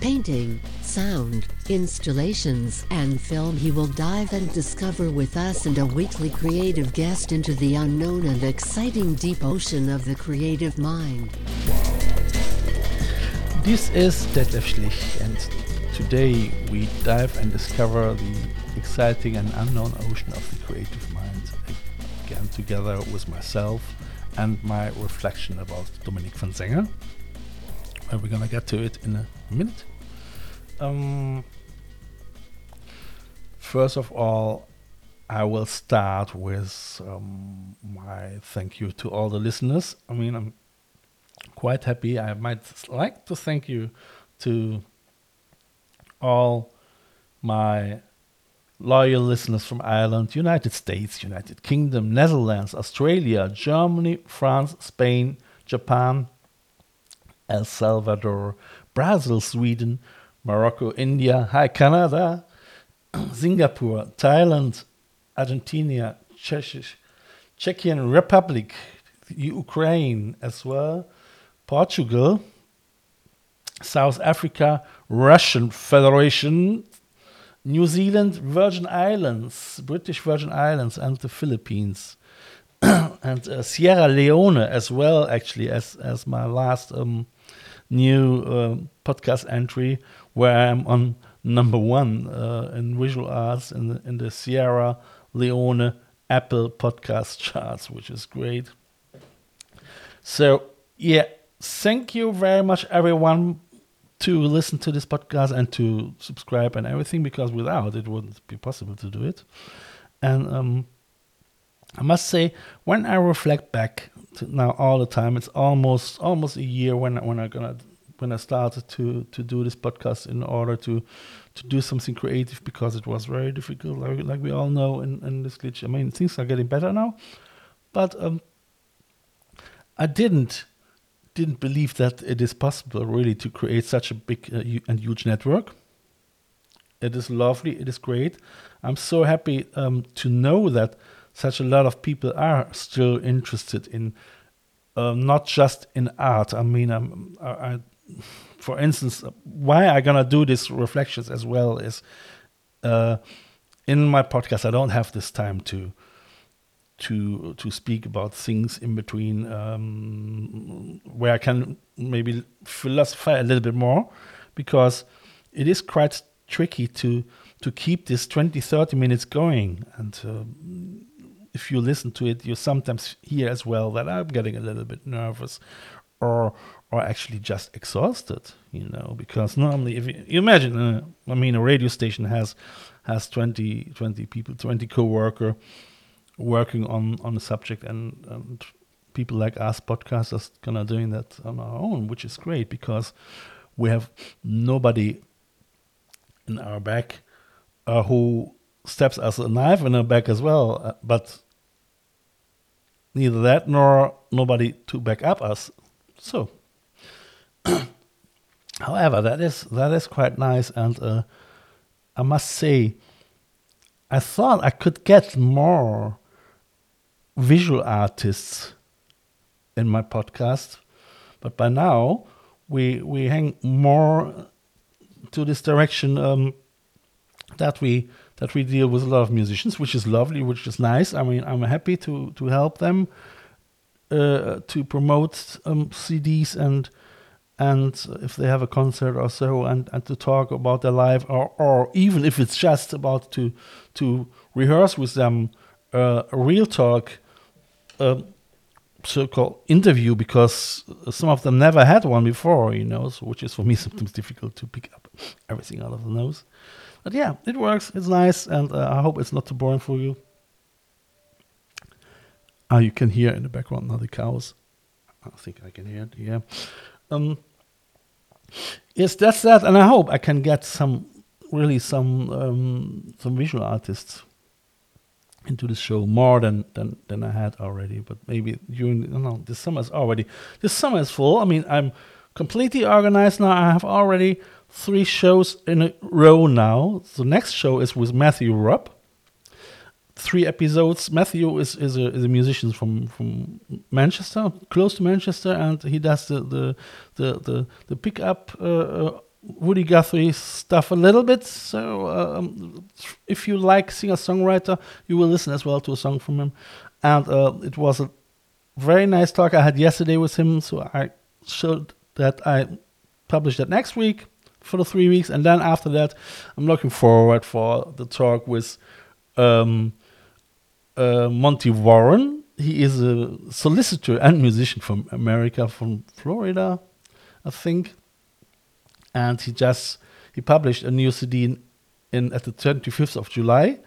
painting, sound, installations, and film, he will dive and discover with us and a weekly creative guest into the unknown and exciting deep ocean of the creative mind. This is Detlef Schlich, and today we dive and discover the exciting and unknown ocean of the creative mind again together with myself and my reflection about Dominique van Senger. And we're gonna get to it in a minute. Um, first of all, I will start with um, my thank you to all the listeners. I mean, I'm quite happy. I might like to thank you to all my loyal listeners from Ireland, United States, United Kingdom, Netherlands, Australia, Germany, France, Spain, Japan, El Salvador, Brazil, Sweden, Morocco, India, Hi Canada, Singapore, Thailand, Argentina, Czech, Czechian Republic, Ukraine as well, Portugal, South Africa, Russian Federation, New Zealand, Virgin Islands, British Virgin Islands, and the Philippines, and uh, Sierra Leone as well. Actually, as as my last um, new uh, podcast entry, where I'm on number one uh, in visual arts in the, in the Sierra Leone Apple Podcast charts, which is great. So yeah, thank you very much, everyone, to listen to this podcast and to subscribe and everything because without it wouldn't be possible to do it. And um, I must say, when I reflect back now all the time, it's almost almost a year when when I gonna when I started to to do this podcast in order to to do something creative because it was very difficult, like, like we all know in, in this glitch. I mean, things are getting better now, but um, I didn't didn't believe that it is possible really to create such a big uh, and huge network. It is lovely. It is great. I'm so happy um, to know that such a lot of people are still interested in um, not just in art. I mean, um, I, I, for instance, why I gonna do these reflections as well is uh, in my podcast. I don't have this time to to to speak about things in between um, where I can maybe philosophize a little bit more because it is quite tricky to to keep this 20 30 minutes going and uh, if you listen to it you sometimes hear as well that I'm getting a little bit nervous or or actually just exhausted you know because normally if you, you imagine uh, I mean a radio station has has 20 20 people 20 co-worker working on on the subject and, and people like us podcasters kind of doing that on our own which is great because we have nobody in our back uh, who steps us a knife in our back as well uh, but neither that nor nobody to back up us. So however that is that is quite nice. And uh, i must say i thought i could get more visual artists in my podcast, but by now we we hang more to this direction um, that we that we deal with a lot of musicians, which is lovely, which is nice. I mean, I'm happy to to help them uh, to promote um, CDs and and if they have a concert or so, and, and to talk about their life, or or even if it's just about to to rehearse with them uh, a real talk a so-called interview because some of them never had one before, you know, so, which is for me sometimes difficult to pick up everything out of the nose. But yeah, it works. It's nice, and uh, I hope it's not too boring for you. Ah, you can hear in the background now the cows. I think I can hear it. Yeah. Um. yes, that's that, and I hope I can get some really some um, some visual artists into the show more than, than than I had already. But maybe during you know this summer is already this summer is full. I mean, I'm completely organized now. I have already three shows in a row now. The next show is with Matthew Robb. Three episodes. Matthew is, is a is a musician from, from Manchester, close to Manchester, and he does the the the the, the pickup uh, uh, Woody Guthrie stuff a little bit. So um, if you like singer songwriter, you will listen as well to a song from him. And uh, it was a very nice talk I had yesterday with him. So I showed that I published that next week for the three weeks, and then after that, I'm looking forward for the talk with um, uh, Monty Warren. He is a solicitor and musician from America, from Florida, I think, and he just he published a new CD in, in at the 25th of July.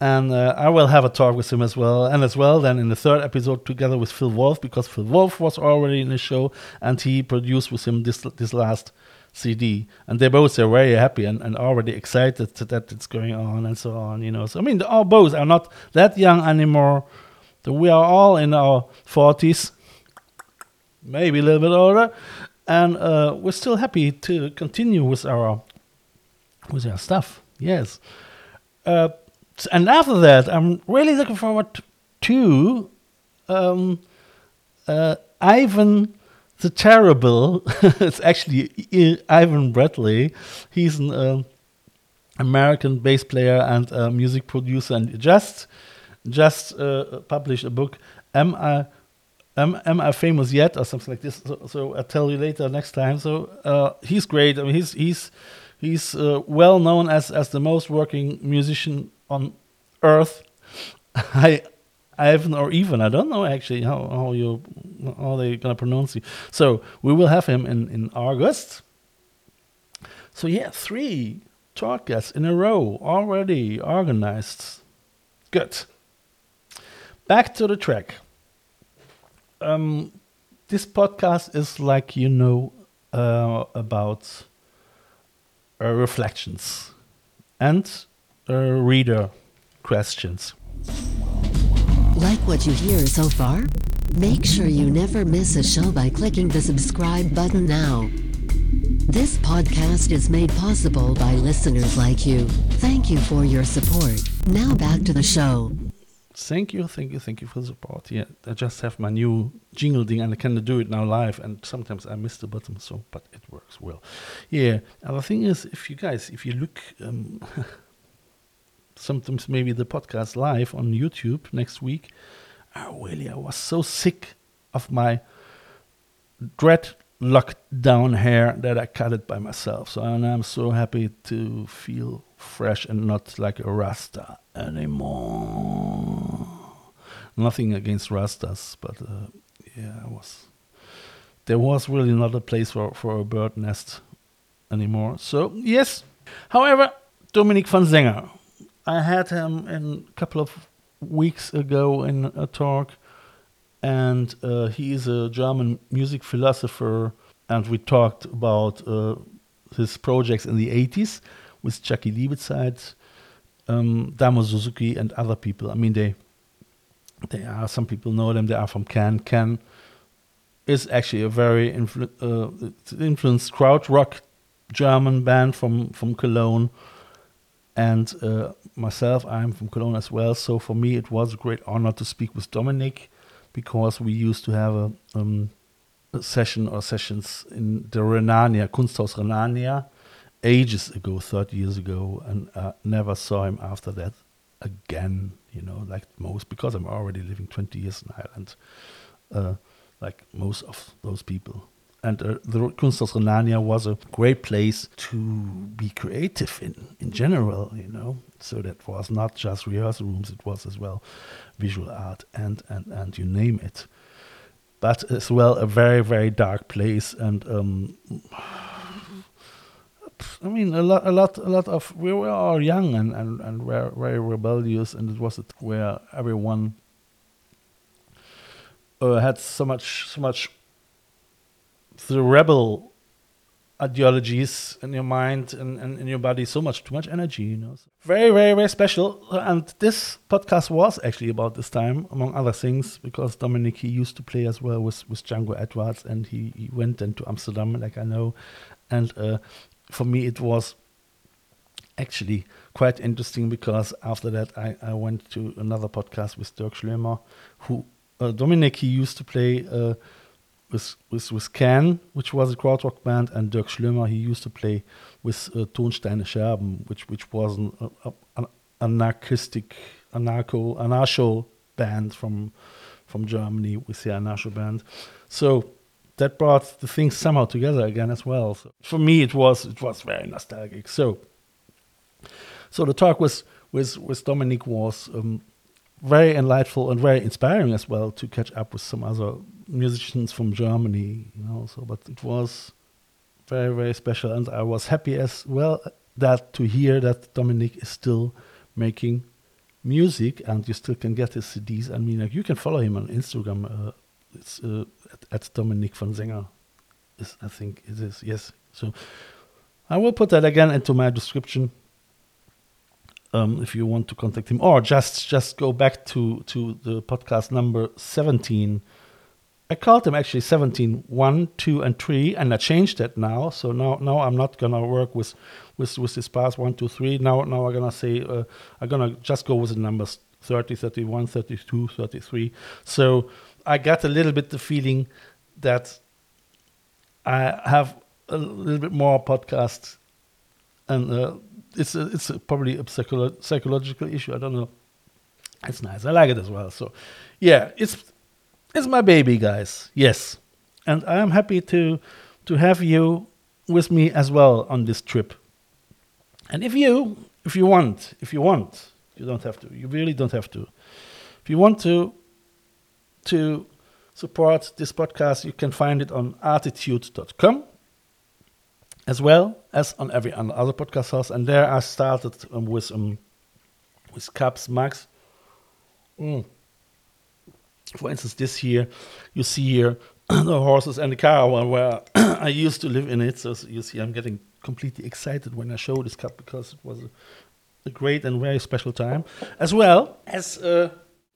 And uh, I will have a talk with him as well, and as well then in the third episode together with Phil Wolf because Phil Wolf was already in the show and he produced with him this this last CD, and they both are very happy and, and already excited that it's going on and so on. You know, so I mean, all both are not that young anymore. We are all in our forties, maybe a little bit older, and uh, we're still happy to continue with our with our stuff. Yes, uh, and after that, I'm really looking forward to um, uh, Ivan the Terrible. it's actually Ivan Bradley. He's an uh, American bass player and music producer, and just just uh, published a book. Am I am, am I famous yet, or something like this? So, so I'll tell you later next time. So uh, he's great. I mean, he's he's he's uh, well known as as the most working musician on earth. I Ivan or even I don't know actually how how you how they gonna pronounce you. So we will have him in in August. So yeah, three talk guests in a row already organized. Good. Back to the track. Um, this podcast is like you know uh, about uh, reflections and uh, reader questions. Like what you hear so far? Make sure you never miss a show by clicking the subscribe button now. This podcast is made possible by listeners like you. Thank you for your support. Now back to the show. Thank you, thank you, thank you for the support. Yeah, I just have my new jingle thing and I can do it now live. And sometimes I miss the button, so but it works well. Yeah. Other thing is, if you guys, if you look um, sometimes maybe the podcast live on YouTube next week. Oh, really, I was so sick of my dreadlock down hair that I cut it by myself. So and I'm so happy to feel fresh and not like a Rasta anymore. Nothing against Rastas, but uh, yeah, I was. There was really not a place for, for a bird nest anymore. So yes. However, Dominic van Senger I had him in a couple of weeks ago in a talk, and uh, he is a German music philosopher, and we talked about uh, his projects in the 80s with Jaki Liebezeit, um, Damo Suzuki, and other people. I mean, they they are some people know them. They are from Can. Can is actually a very influ- uh, influenced krautrock German band from from Cologne and uh, myself, I'm from Cologne as well. So for me, it was a great honor to speak with Dominic because we used to have a, um, a session or sessions in the Rhenania, Kunsthaus Rhenania, ages ago, 30 years ago, and uh, never saw him after that again, you know, like most, because I'm already living 20 years in Ireland, uh, like most of those people and uh, the Kunsthaus Rhenania was a great place to be creative in, in general, you know. So that was not just rehearsal rooms; it was as well visual art and and and you name it. But as well, a very very dark place, and um, I mean, a lot, a lot, a lot of we were all young and and and were very rebellious, and it was where everyone uh, had so much so much the rebel ideologies in your mind and, and in your body so much too much energy you know? Very very very special. And this podcast was actually about this time among other things because dominic he used to play as well with with django edwards and he, he went then to amsterdam like i know. And uh, for me it was actually quite interesting because after that I, I went to another podcast with Dirk Schlömer, who uh, Dominic he used to play uh, with with with Can, which was a krautrock band, and Dirk Schlömer he used to play with uh, Ton Steine Scherben, which which was an, an anarchistic anarcho anarcho band from from Germany with the anarcho band. So that brought the things somehow together again as well. So for me, it was it was very nostalgic. So so the talk with with with Dominic was um, very enlightful and very inspiring as well to catch up with some other musicians from Germany, you know. So, but it was very very special, and I was happy as well that to hear that Dominic is still making music, and you still can get his CDs. I mean, like you can follow him on Instagram. Uh, it's uh, at, at Dominic von Senger. Is I think it is yes. So I will put that again into my description um, if you want to contact him, or just just go back to to the podcast number seventeen. I called them actually 17, 1, 2, and 3, and I changed that now. So now now I'm not gonna work with with with this past 1, 2, 3. Now now I'm gonna say uh, I'm gonna just go with the numbers 30, 31, 32, 33. So I got a little bit the feeling that I have a little bit more podcasts and uh, it's a, it's a, probably a psycholo- psychological issue. I don't know. It's nice. I like it as well. So, yeah, it's it's my baby, guys. Yes, and I am happy to to have you with me as well on this trip. And if you if you want, if you want, you don't have to. You really don't have to. If you want to to support this podcast, you can find it on artitude.com as well as on every other podcast house. And there I started um, with um, with Caps Max. Mm. For instance, this year you see here the horses and the caravan where I used to live in it. So you see, I'm getting completely excited when I show this cup because it was a, a great and very special time, as well as a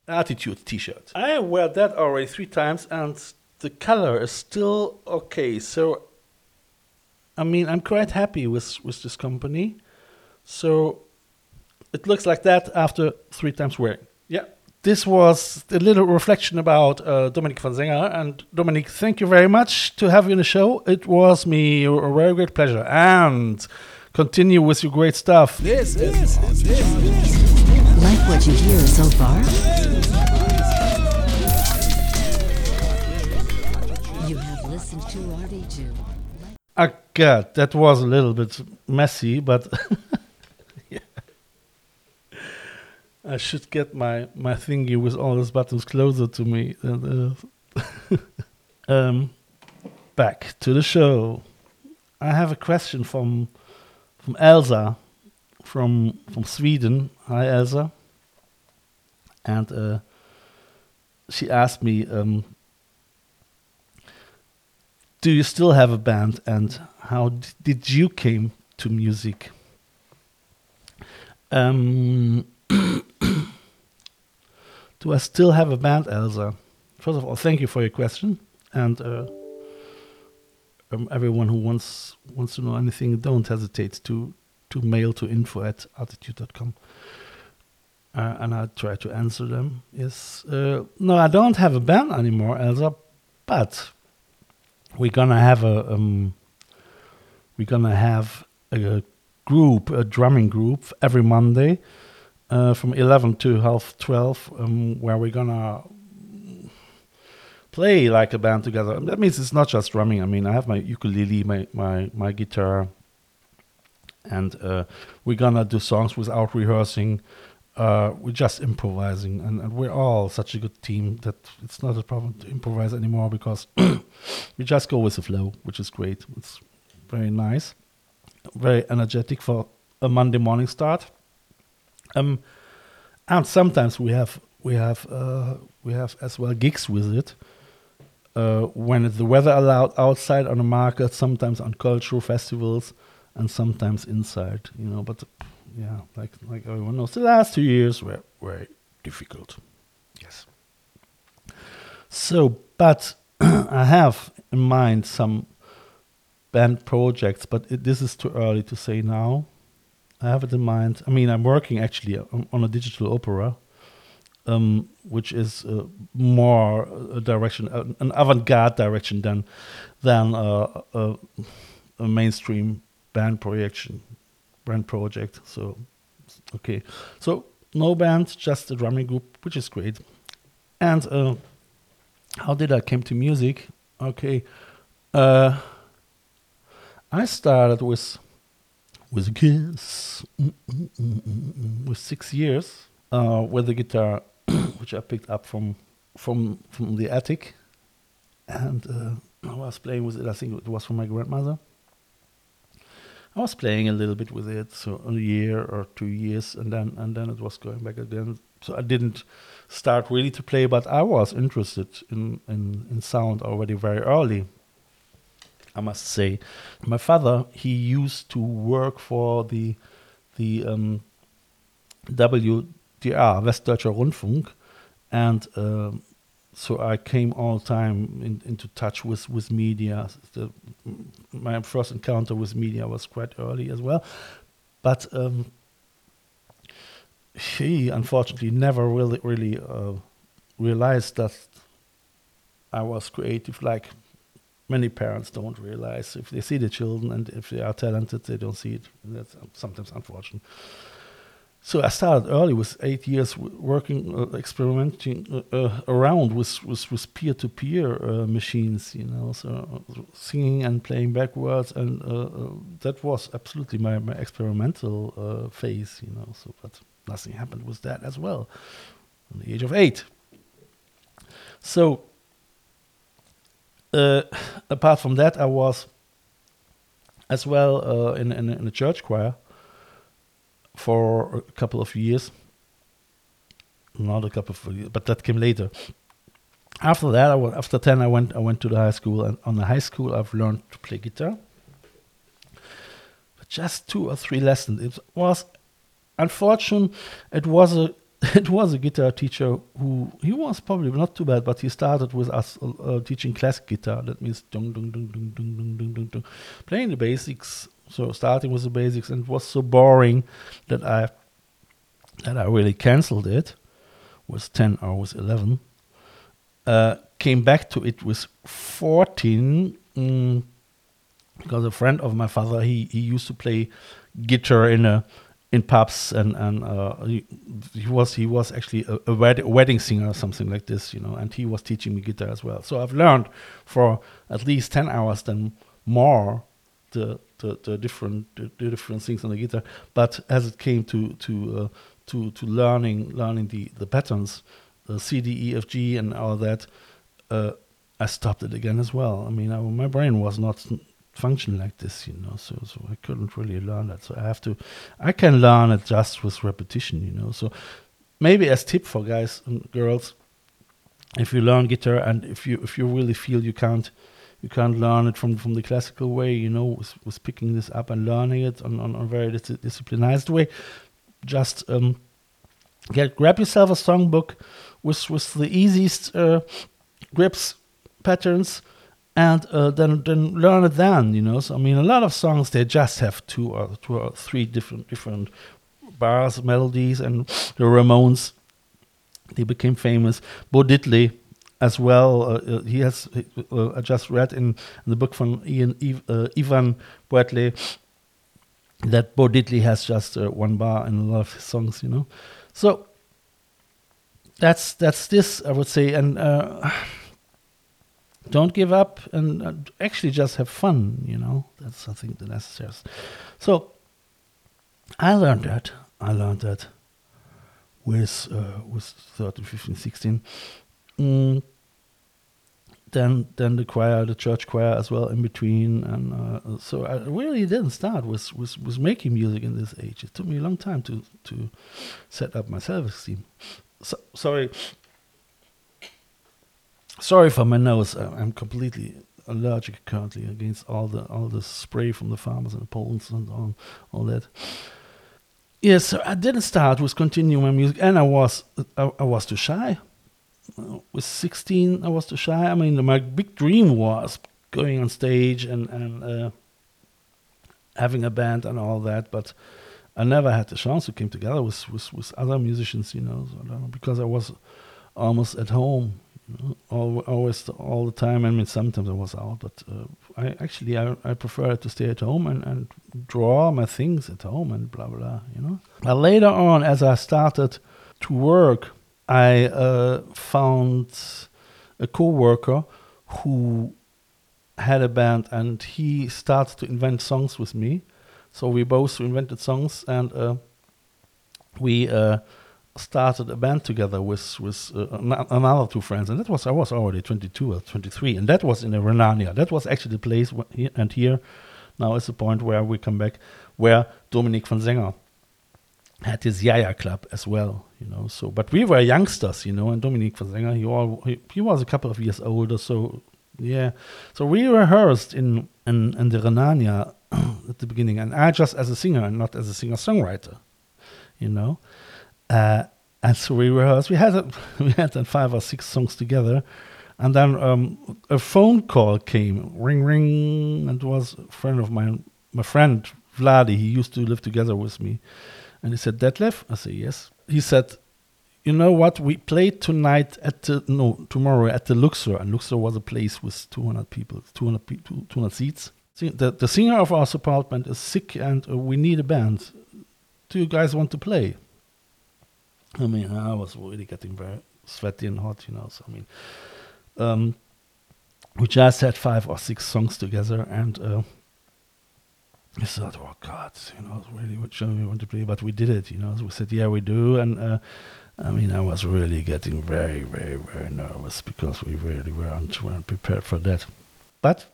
Artitude T-shirt. I wear that already three times, and the color is still okay. So I mean, I'm quite happy with with this company. So it looks like that after three times wearing. Yeah. This was a little reflection about uh, Dominic van Senger. And Dominic, thank you very much to have you on the show. It was me a very great pleasure. And continue with your great stuff. This is this, this. Like what you hear so far? You have listened to Artitude. Ah, God, that was a little bit messy, but yeah. I should get my, my thingy with all those buttons closer to me. Uh, um, back to the show. I have a question from from Elsa from from Sweden. Hi, Elsa. And uh, she asked me, um, do you still have a band and how did you came to music um, do i still have a band elsa first of all thank you for your question and uh, um, everyone who wants wants to know anything don't hesitate to to mail to info at artitude.com uh, and i try to answer them. Yes uh, no i don't have a band anymore elsa but we're gonna have a um, we're gonna have a group, a drumming group, every Monday uh, from eleven to half twelve, um, where we're gonna play like a band together. That means it's not just drumming. I mean, I have my ukulele, my my my guitar, and uh, we're gonna do songs without rehearsing. Uh, we're just improvising, and, and, we're all such a good team that it's not a problem to improvise anymore because we just go with the flow, which is great. It's very nice, very energetic for a Monday morning start. Um, and sometimes we have we have uh, we have as well gigs with it. uh, when the weather allowed outside on the market, sometimes on cultural festivals, and sometimes inside. You know, but yeah, like like everyone knows, the last two years were very difficult. Yes. So, but I have in mind some band projects, but it, this is too early to say now. I have it in mind. I mean, I'm working actually on, on a digital opera, um, which is uh, more a direction, uh, an avant-garde direction than than a, a, mainstream band projection, band project. So, okay, so no band, just a drumming group, which is great. And uh, how did I came to music? Okay, uh, I started with with a Kiss with six years uh, with the guitar, which I picked up from from from the attic, and uh, I was playing with it. I think it was from my grandmother. I was playing a little bit with it, so a year or two years, and then and then it was going back again. So I didn't start really to play, but I was interested in in, in sound already very early. I must say, my father he used to work for the the um, WDR Westdeutscher Rundfunk, and uh, so I came all the time in, into touch with with media. The, my first encounter with media was quite early as well, but um, he unfortunately never really really uh, realized that I was creative like many parents don't realize if they see the children and if they are talented, they don't see it. That's sometimes unfortunate. So I started early with eight years working, uh, experimenting uh, uh, around with with, with peer-to-peer uh, machines, you know, so uh, singing and playing backwards, and uh, that was absolutely my, my experimental phase, you know. So, but nothing happened with that as well, at the age of eight. So apart from that, I was as well uh, in, in, in a church choir for a couple of years. Not a couple of years, but that came later. After that, I after ten, I went I went to the high school, and on the high school, I've learned to play guitar. But just two or three lessons. It was unfortunate. It was a it was a guitar teacher who he was probably not too bad, but he started with us uh, uh, teaching classic guitar. That means dung, dung, dung, dung, dung, dung, dung, dung, dung, playing the basics. So starting with the basics, and it was so boring that I that I really cancelled it. Was ten or was eleven. Uh, came back to it with fourteen. Mm, because a friend of my father, he, he used to play guitar in a in pubs and and uh, he, he, was he was actually a, a wed wedding singer or something like this, you know, and he was teaching me guitar as well. So I've learned for at least ten hours, then more, the the, the different the, the, different things on the guitar. But as it came to to uh, to to learning learning the the patterns, the C D E F G and all that, uh, I stopped it again as well. I mean, I, my brain was not function like this, you know. So so I couldn't really learn that. So I have to I can learn it just with repetition, you know. So maybe as tip for guys and girls, if you learn guitar and if you if you really feel you can't you can't learn it from from the classical way, you know, with, with picking this up and learning it on, on, a very dis- disciplined way, just um, get grab yourself a songbook with with the easiest uh, grips patterns and uh, then then learn it then you know? So i mean a lot of songs they just have two or two or three different different bars melodies and the ramones they became famous. Bo diddley as well uh, uh he has uh, i just read in, in, the book from ian uh, ivan bradley that bo diddley has just uh, one bar in a lot of his songs you know? So that's that's this i would say. And don't give up and uh, actually just have fun you know? That's i think the necessary. So i learned that. I learned that with uh, with 13 15 16 mm. then then the choir the church choir as well in between and uh, so i really didn't start with, with with making music in this age. It took me a long time to to set up my self-esteem so, sorry sorry for my nose. I'm completely allergic currently against all the all the spray from the farmers and pollens and all, all that. Yes, so I didn't start with continuing my music, and I was I, I was too shy. With 16, I was too shy. I mean, my big dream was going on stage and and uh, having a band and all that, but I never had the chance to come together with with, with other musicians, you know, so know, because I was almost at home, you know, al- always all the time. I mean, sometimes I was out, but uh, I actually I, I prefer to stay at home and, and draw my things at home and blah blah, you know. But later on, as I started to work, I uh, found a co-worker who had a band, and he started to invent songs with me. So we both invented songs, and uh, we uh, started a band together with with uh, another two friends. And that was I was already 22 or 23, and that was in the Rhenania. That was actually the place. And here now is the point where we come back, where Dominique van Senger had his Yaya club as well, you know. So, but we were youngsters, you know, and Dominique van Senger, he, all, he he was a couple of years older, so yeah. So we rehearsed in in, in the Rhenania at the beginning, and I just as a singer and not as a singer songwriter, you know. Uh, and so we rehearsed. We had a, we had five or six songs together, and then um, a phone call came, ring ring, and it was a friend of mine, my friend Vladi. He used to live together with me, and he said, "Detlef," I said, "Yes." He said, "You know what? We played tonight at the no tomorrow at the Luxor, and Luxor was a place with 200 people, 200 pe- 200 seats. The the singer of our support band is sick, and uh, we need a band. Do you guys want to play?" I mean, I was really getting very sweaty and hot, you know. So I mean, um, we just had five or six songs together, and uh, I thought, oh God, you know, really, what show we want to play? But we did it, you know. So we said, yeah, we do, and uh, I mean, I was really getting very, very, very nervous because we really weren't, weren't prepared for that. But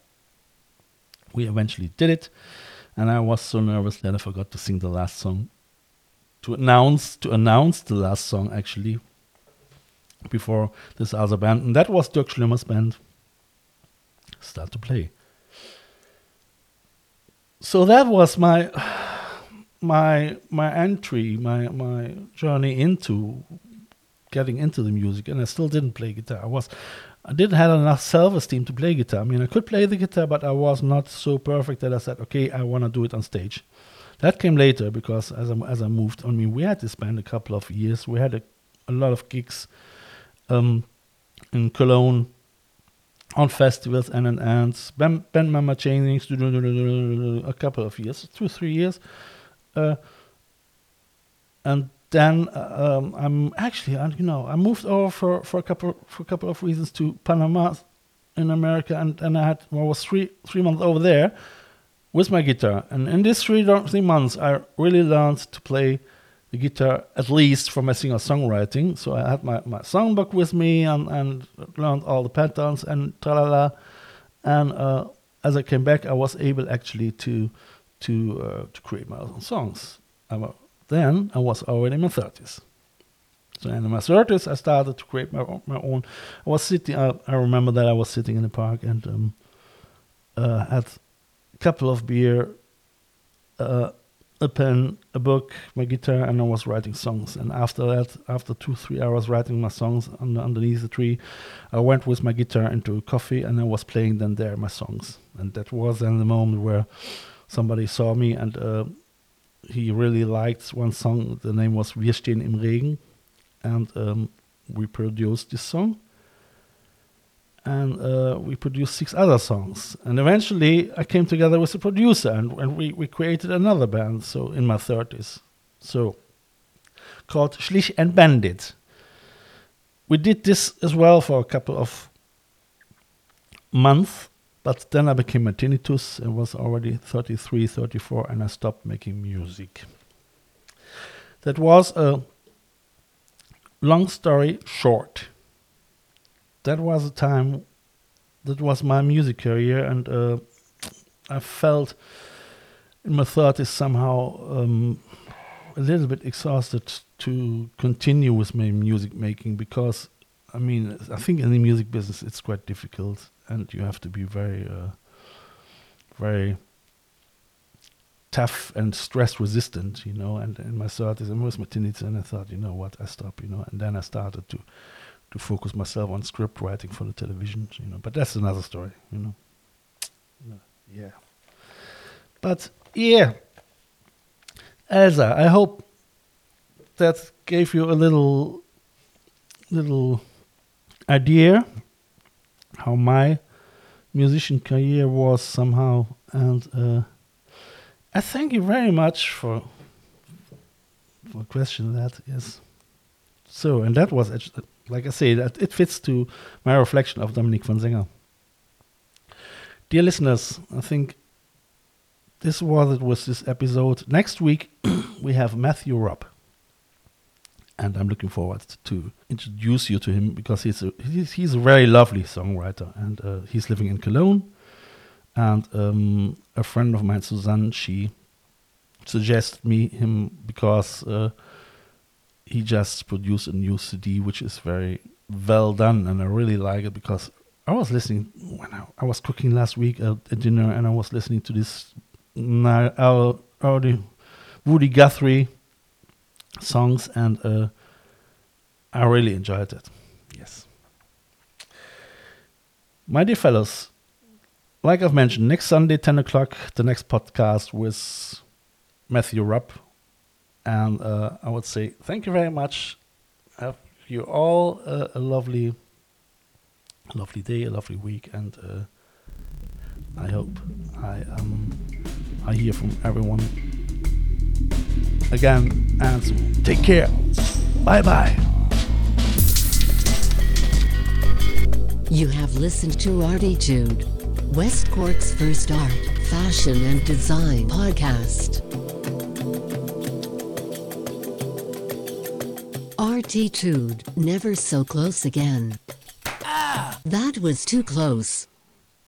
we eventually did it, and I was so nervous that I forgot to sing the last song to announce to announce the last song actually before this other band, and that was Dirk Schlömer's band. Start to play. So that was my my my entry, my my journey into getting into the music, and I still didn't play guitar. I was I didn't have enough self-esteem to play guitar. I mean, I could play the guitar, but I was not so perfect that I said, "Okay, I want to do it on stage." That came later because as I, as I moved, I mean, we had to spend a couple of years. We had a, a lot of gigs um, in Cologne on festivals and and and band, band member changing a couple of years, two three years, uh, and then uh, um, I'm actually I, you know I moved over for, for a couple for a couple of reasons to Panama in America and and I had well, I was three three months over there with my guitar and in these three three months I really learned to play the guitar at least for my singer songwriting. So I had my, my songbook with me and, and learned all the patterns and tralala. And uh, as I came back, I was able actually to to uh, to create my own songs. I then I was already in my thirties. So in my thirties, I started to create my own, my own. I was sitting. I, I remember that I was sitting in the park and um, uh, had couple of beer. Uh, a pen, a book, my guitar, and I was writing songs. And after that, after two, three hours writing my songs under, underneath the tree, I went with my guitar into a coffee and I was playing then there my songs. And that was then the moment where somebody saw me and uh, he really liked one song. The name was Wir stehen im Regen. And um, we produced this song. And uh, we produced six other songs. And eventually I came together with a producer and, and we, we created another band, so in my 30s. So called Schlich and Bandit. We did this as well for a couple of months, but then I became a tinnitus and was already 33, 34, and I stopped making music. That was a long story short that was a time that was my music career and uh, i felt in my 30s somehow um, a little bit exhausted to continue with my music making because I mean, I think in the music business it's quite difficult, and you have to be very, uh, very tough and stress resistant, you know. And in my thirties, I was my teenager, and I thought, you know what, I stop, you know. And then I started to to focus myself on script writing for the television, you know. But that's another story, you know. Yeah. But yeah, Elsa, I hope that gave you a little little idea how my musician career was somehow and uh, I thank you very much for for question that is so and that was actu- like I say that it fits to my reflection of Dominique von Senger. Dear listeners, I think this was it was this episode. Next week we have Matthew Robb and I'm looking forward to introduce you to him because he's a he's, he's a very lovely songwriter, and uh, he's living in Cologne. And um, a friend of mine, Suzanne, she suggested me him because uh, he just produced a new CD, which is very well done, and I really like it because I was listening when I, I was cooking last week at, at dinner, and I was listening to this our Woody Guthrie songs, and uh, I really enjoyed it. Yes. My dear fellows, like I've mentioned, next Sunday, 10 o'clock, the next podcast with Matthew Rupp. And uh, I would say thank you very much. Have you all a, lovely, lovely day, a lovely week, and uh, I hope I um I hear from everyone again. And take care. Bye bye. You have listened to Artitude, West Cork's first art, fashion, and design podcast. Artitude, never so close again. Ah! That was too close.